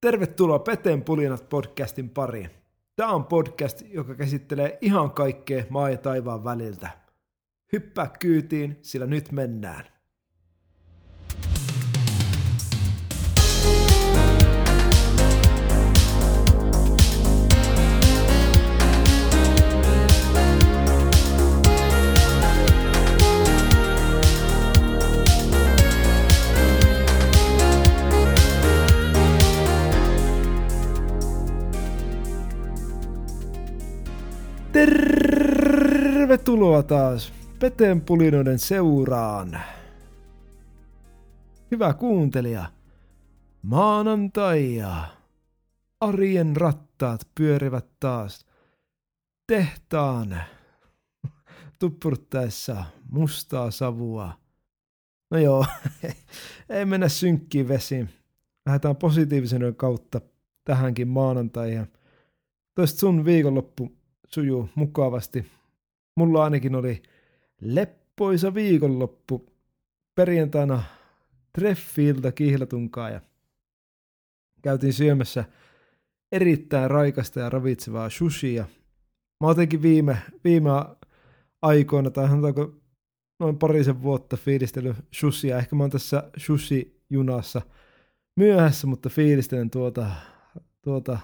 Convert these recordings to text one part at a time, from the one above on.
Tervetuloa Peteen pulinat podcastin pariin. Tämä on podcast, joka käsittelee ihan kaikkea maa ja taivaan väliltä. Hyppää kyytiin, sillä nyt mennään. Tervetuloa taas Peteen pulinoiden seuraan. Hyvä kuuntelija. Maanantai ja arjen rattaat pyörivät taas tehtaan tuppuruttaessa mustaa savua. No joo, ei mennä synkkiin vesiin. Lähdetään positiivisen kautta tähänkin maanantaihin. Toista sun viikonloppu sujuu mukavasti. Mulla ainakin oli leppoisa viikonloppu. Perjantaina treffiiltä kihlatunkaa ja käytiin syömässä erittäin raikasta ja ravitsevaa sushia. Mä otenkin viime, viime aikoina, tai sanotaanko noin parisen vuotta fiilistellyt sushia. Ehkä mä oon tässä sushi-junassa myöhässä, mutta fiilistelen tuota, tuota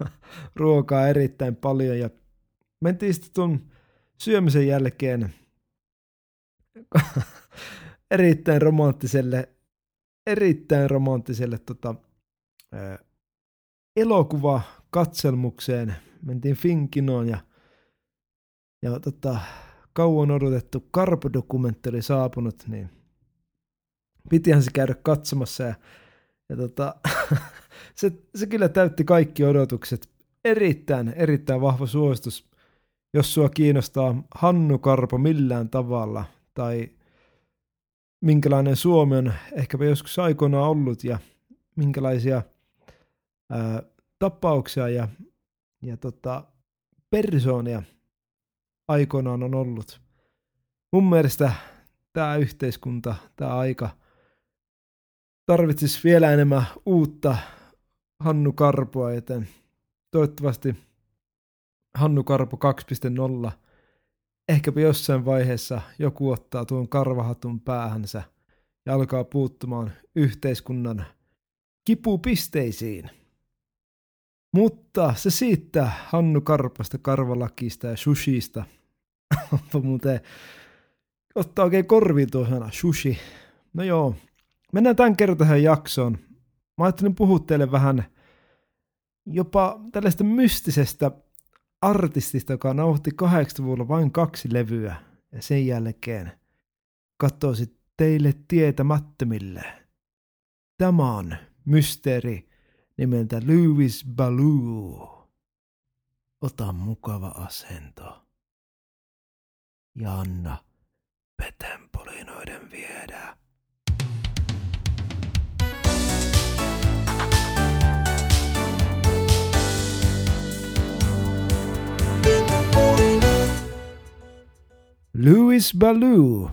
ruokaa erittäin paljon ja mentiin sitten tuon syömisen jälkeen erittäin romanttiselle, erittäin romanttiselle tota, ää, elokuva katselmukseen. Mentiin Finkinoon ja, ja tota, kauan odotettu Karpo-dokumentti oli saapunut, niin pitihän se käydä katsomassa ja, ja tota, se, se kyllä täytti kaikki odotukset. Erittäin, erittäin vahva suositus jos sua kiinnostaa Hannu Karpo millään tavalla tai minkälainen Suomi on ehkäpä joskus aikoinaan ollut ja minkälaisia ää, tapauksia ja, ja tota, persoonia aikoinaan on ollut. Mun mielestä tämä yhteiskunta, tämä aika tarvitsisi vielä enemmän uutta Hannu Karpoa, joten toivottavasti Hannu Karpo 2.0. Ehkäpä jossain vaiheessa joku ottaa tuon karvahatun päähänsä ja alkaa puuttumaan yhteiskunnan kipupisteisiin. Mutta se siitä Hannu Karpasta, karvalakista ja sushista. Onpa muuten ottaa oikein korviin tuo sana, sushi. No joo, mennään tämän kertaan jaksoon. Mä ajattelin puhua teille vähän jopa tällaista mystisestä artistista, joka nauhoitti 80-luvulla vain kaksi levyä ja sen jälkeen katosi teille tietämättömille. Tämä on mysteeri nimeltä Louis Baloo. Ota mukava asento. Ja anna petenpolinoiden viedä. Louis Baloo.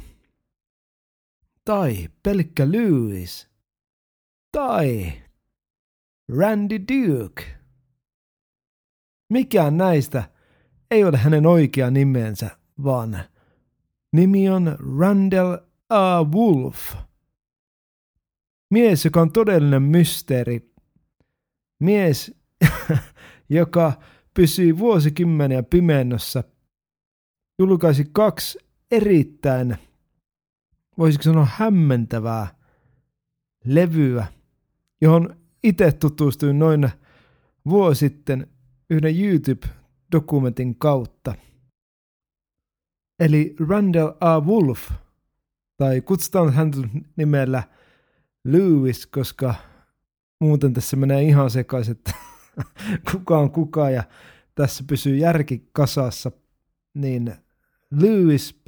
Tai pelkkä Louis. Tai Randy Duke. Mikään näistä ei ole hänen oikea nimensä, vaan nimi on Randall A. Wolf. Mies, joka on todellinen mysteeri. Mies, joka pysyy vuosikymmeniä pimennossa julkaisi kaksi erittäin, voisiko sanoa hämmentävää levyä, johon itse tutustuin noin vuosi sitten yhden YouTube-dokumentin kautta. Eli Randall A. Wolf, tai kutsutaan häntä nimellä Lewis, koska muuten tässä menee ihan sekaisin, kuka on kuka ja tässä pysyy järki kasassa, niin Lewis,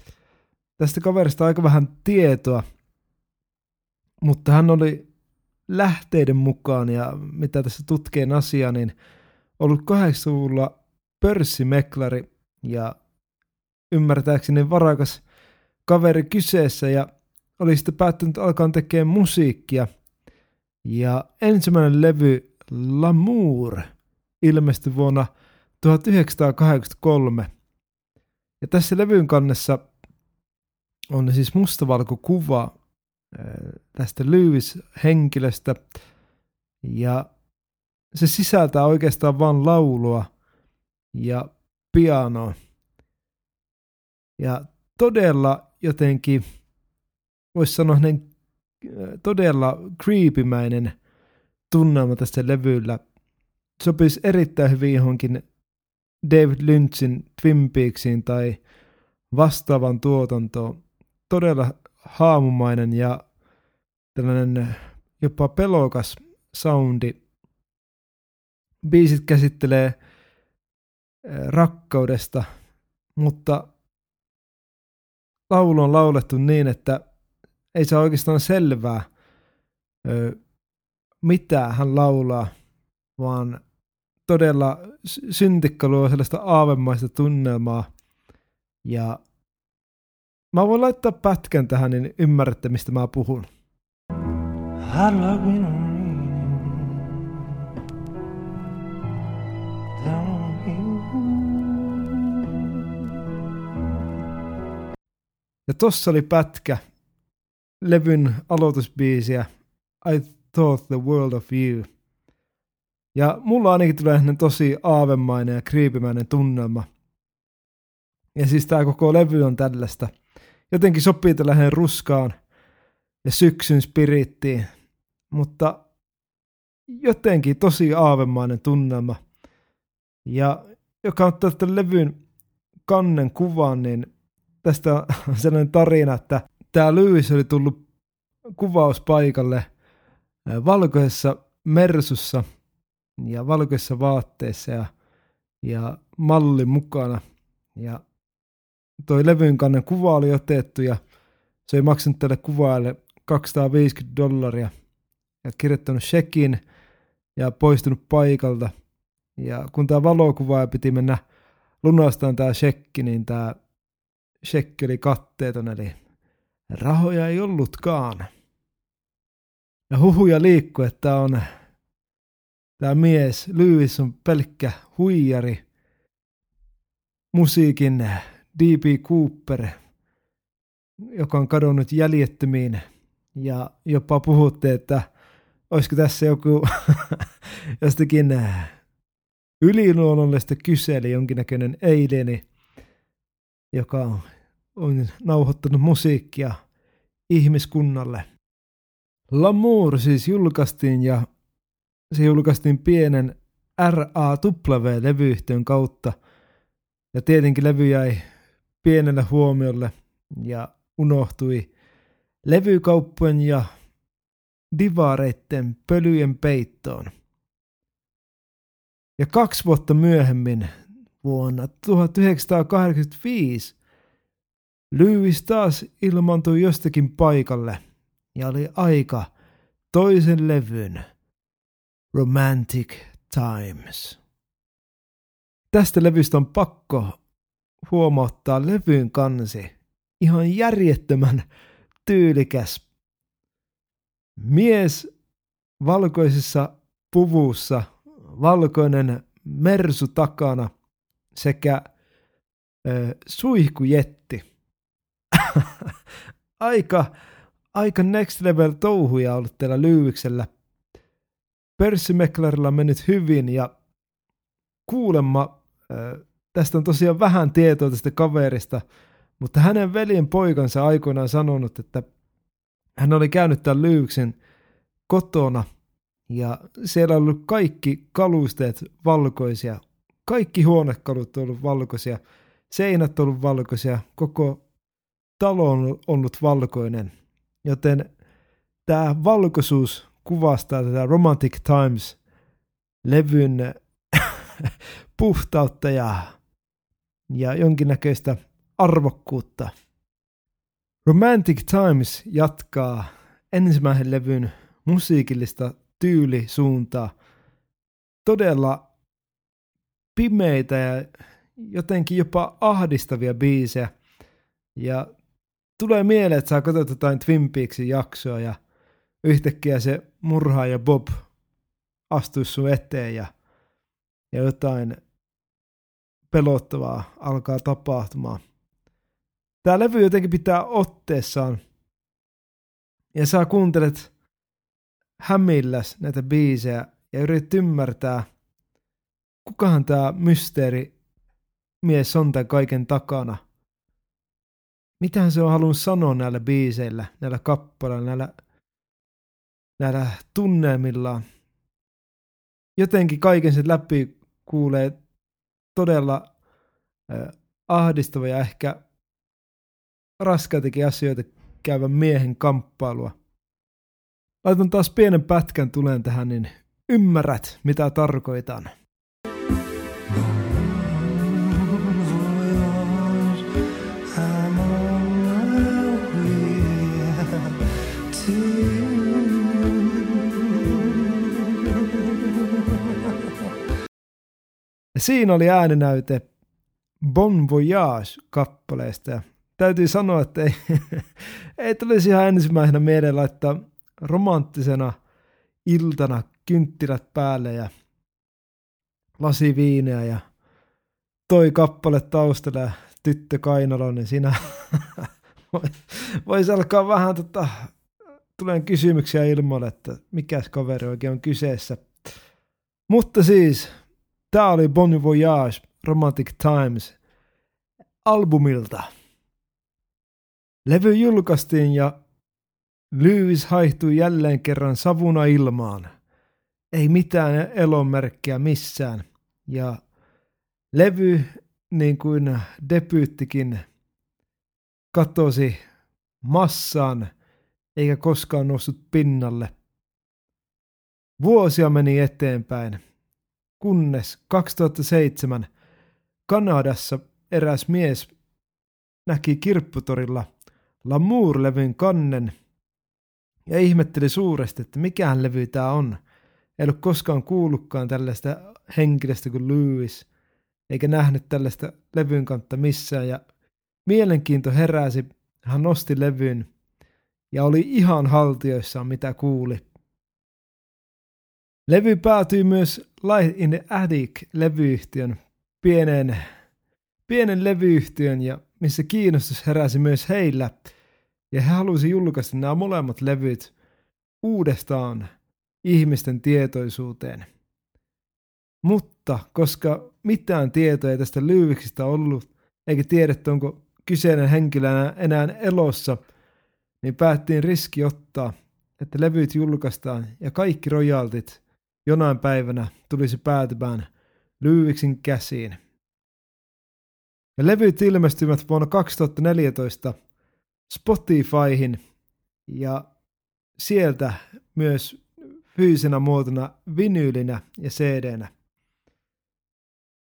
tästä kaverista aika vähän tietoa, mutta hän oli lähteiden mukaan ja mitä tässä tutkeen asiaa, niin ollut 80-luvulla pörssimeklari ja ymmärtääkseni varakas kaveri kyseessä ja oli sitten päättänyt alkaa tekemään musiikkia. Ja ensimmäinen levy L'amour ilmestyi vuonna 1983. Ja tässä levyn kannessa on siis mustavalko kuva tästä Lewis-henkilöstä ja se sisältää oikeastaan vain laulua ja pianoa. Ja todella jotenkin, voisi sanoa, todella creepimäinen tunnelma tästä levyllä. Sopisi erittäin hyvin johonkin David Lynchin Twin Peaksiin tai vastaavan tuotantoon. Todella haamumainen ja tällainen jopa pelokas soundi. Biisit käsittelee rakkaudesta, mutta laulu on laulettu niin, että ei saa oikeastaan selvää, mitä hän laulaa, vaan todella syntikka luo sellaista aavemaista tunnelmaa. Ja mä voin laittaa pätkän tähän, niin ymmärrätte, mistä mä puhun. Ja tossa oli pätkä levyn aloitusbiisiä I Thought the World of You. Ja mulla ainakin tulee tosi aavemainen ja kriipimäinen tunnelma. Ja siis tää koko levy on tällaista. Jotenkin sopii tällainen ruskaan ja syksyn spirittiin. Mutta jotenkin tosi aavemainen tunnelma. Ja joka ottaa tämän levyn kannen kuvan, niin tästä on sellainen tarina, että tämä Lewis oli tullut kuvauspaikalle valkoisessa mersussa ja valkoisessa vaatteessa ja, ja malli mukana. Ja toi levyn kannen kuva oli otettu ja se ei maksanut tälle kuvaajalle 250 dollaria ja kirjoittanut shekin ja poistunut paikalta. Ja kun tämä valokuvaaja piti mennä lunastamaan tämä shekki, niin tämä shekki oli katteeton, eli rahoja ei ollutkaan. Ja huhuja liikkuu, että on tämä mies, Lewis on pelkkä huijari, musiikin D.B. Cooper, joka on kadonnut jäljettömiin ja jopa puhutte, että olisiko tässä joku jostakin yliluonnollista kyseli jonkinnäköinen eileni, joka on, on nauhoittanut musiikkia ihmiskunnalle. L'amour siis julkaistiin ja se julkaistiin pienen RAW-levyyhtiön kautta. Ja tietenkin levy jäi pienelle huomiolle ja unohtui levykauppojen ja divareitten pölyjen peittoon. Ja kaksi vuotta myöhemmin, vuonna 1985, Lewis taas ilmaantui jostakin paikalle ja oli aika toisen levyn Romantic Times. Tästä levystä on pakko huomauttaa levyn kansi. Ihan järjettömän tyylikäs. Mies valkoisessa puvussa, valkoinen mersu takana sekä ö, suihkujetti. aika, aika next level touhuja ollut teillä Lyyviksellä. Pörssimeklarilla mennyt hyvin ja kuulemma tästä on tosiaan vähän tietoa tästä kaverista, mutta hänen veljen poikansa aikoinaan sanonut, että hän oli käynyt tämän Lyyksen kotona ja siellä on ollut kaikki kalusteet valkoisia. Kaikki huonekalut on ollut valkoisia, seinät on ollut valkoisia, koko talo on ollut valkoinen. Joten tämä valkoisuus kuvastaa tätä Romantic Times-levyn puhtautta ja, ja jonkinnäköistä arvokkuutta. Romantic Times jatkaa ensimmäisen levyn musiikillista tyylisuuntaa. Todella pimeitä ja jotenkin jopa ahdistavia biisejä. Ja tulee mieleen, että saa katsot jotain Twin Peaksin jaksoa ja yhtäkkiä se murhaaja Bob astuisi sun eteen ja, ja jotain pelottavaa alkaa tapahtumaan. Tämä levy jotenkin pitää otteessaan ja sä kuuntelet hämilläs näitä biisejä ja yrität ymmärtää, kukahan tämä mysteeri mies on tämän kaiken takana. Mitähän se on halunnut sanoa näillä biiseillä, näillä kappaleilla, näillä, näillä tunnelmillaan. Jotenkin kaiken sen läpi kuulee todella äh, ahdistava ja ehkä raskaitakin asioita käyvän miehen kamppailua. Laitan taas pienen pätkän tulen tähän, niin ymmärrät, mitä tarkoitan. Siinä oli ääninäyte Bon Voyage-kappaleesta. täytyy sanoa, että ei, ei tulisi ihan ensimmäisenä mieleen laittaa romanttisena iltana kynttilät päälle ja lasi viineä ja toi kappale taustalla ja tyttö kainalo, niin siinä voisi alkaa vähän tota, tulee kysymyksiä ilmoille, että mikä kaveri oikein on kyseessä. Mutta siis, tämä oli Bon Voyage Romantic Times albumilta. Levy julkaistiin ja Lewis haihtui jälleen kerran savuna ilmaan. Ei mitään elonmerkkiä missään. Ja levy, niin kuin debyyttikin, katosi massaan eikä koskaan noussut pinnalle. Vuosia meni eteenpäin, kunnes 2007 Kanadassa eräs mies näki kirpputorilla Lamour-levyn kannen – ja ihmetteli suuresti, että mikähän levy tämä on. Ei ollut koskaan kuullutkaan tällaista henkilöstä kuin Lewis, eikä nähnyt tällaista levyn kantta missään, ja mielenkiinto heräsi, hän nosti levyn, ja oli ihan haltioissaan mitä kuuli. Levy päätyi myös Light in the Attic-levyyhtiön pienen, pienen levyyhtiön, ja missä kiinnostus heräsi myös heillä – ja he halusivat julkaista nämä molemmat levyt uudestaan ihmisten tietoisuuteen. Mutta koska mitään tietoa ei tästä Lyviksistä ollut, eikä tiedetty onko kyseinen henkilö enää elossa, niin päättiin riski ottaa, että levyt julkaistaan ja kaikki rojaltit jonain päivänä tulisi päätymään Lyviksin käsiin. Ja levyt ilmestyivät vuonna 2014 Spotifyhin ja sieltä myös fyysinä muotona vinyylinä ja CD-nä.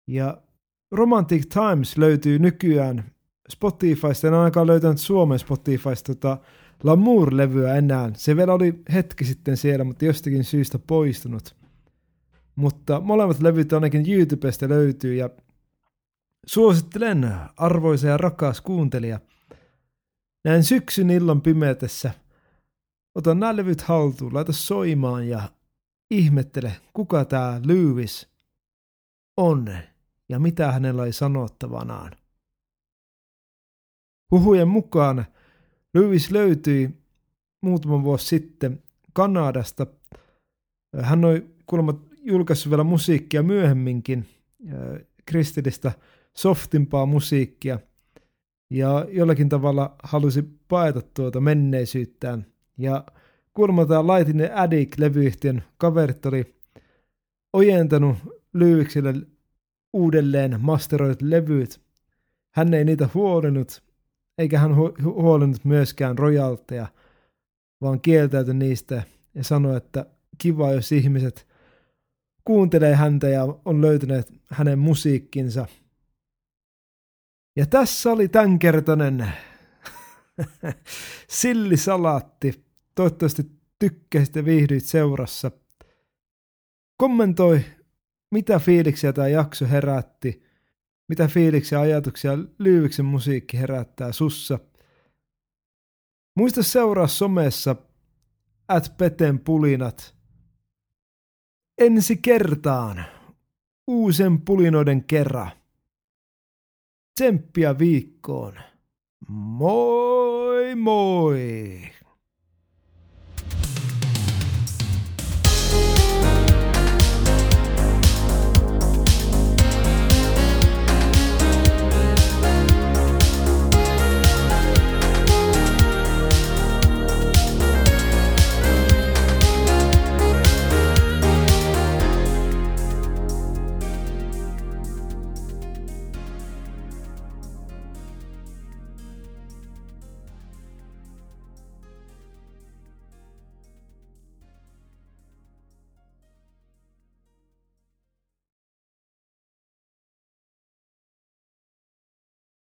Ja Romantic Times löytyy nykyään Spotifysta, en ainakaan löytänyt Suomen Spotifysta tota Lamour-levyä enää. Se vielä oli hetki sitten siellä, mutta jostakin syystä poistunut. Mutta molemmat levyt ainakin YouTubesta löytyy ja suosittelen arvoisa ja rakas kuuntelija – näin syksyn illan pimeätessä. Ota nämä levyt haltuun, laita soimaan ja ihmettele, kuka tämä Lewis on ja mitä hänellä oli sanottavanaan. Huhujen mukaan Lewis löytyi muutama vuosi sitten Kanadasta. Hän oli kuulemma julkaissut vielä musiikkia myöhemminkin, kristillistä softimpaa musiikkia – ja jollakin tavalla halusi paeta tuota menneisyyttään. Ja kuulemma tämä Light in Addict-levyyhtiön kaverit oli ojentanut Lyviksille uudelleen masteroit levyt. Hän ei niitä huolinut, eikä hän hu- huolinut myöskään rojalteja, vaan kieltäytyi niistä ja sanoi, että kiva, jos ihmiset kuuntelee häntä ja on löytäneet hänen musiikkinsa – ja tässä oli tämänkertainen sillisalaatti. Toivottavasti tykkäsit ja viihdyit seurassa. Kommentoi, mitä fiiliksiä tämä jakso herätti, mitä fiiliksiä ajatuksia Lyyviksen musiikki herättää sussa. Muista seuraa somessa at Peten pulinat. Ensi kertaan uusen pulinoiden kerran. Tsemppiä viikkoon. Moi moi!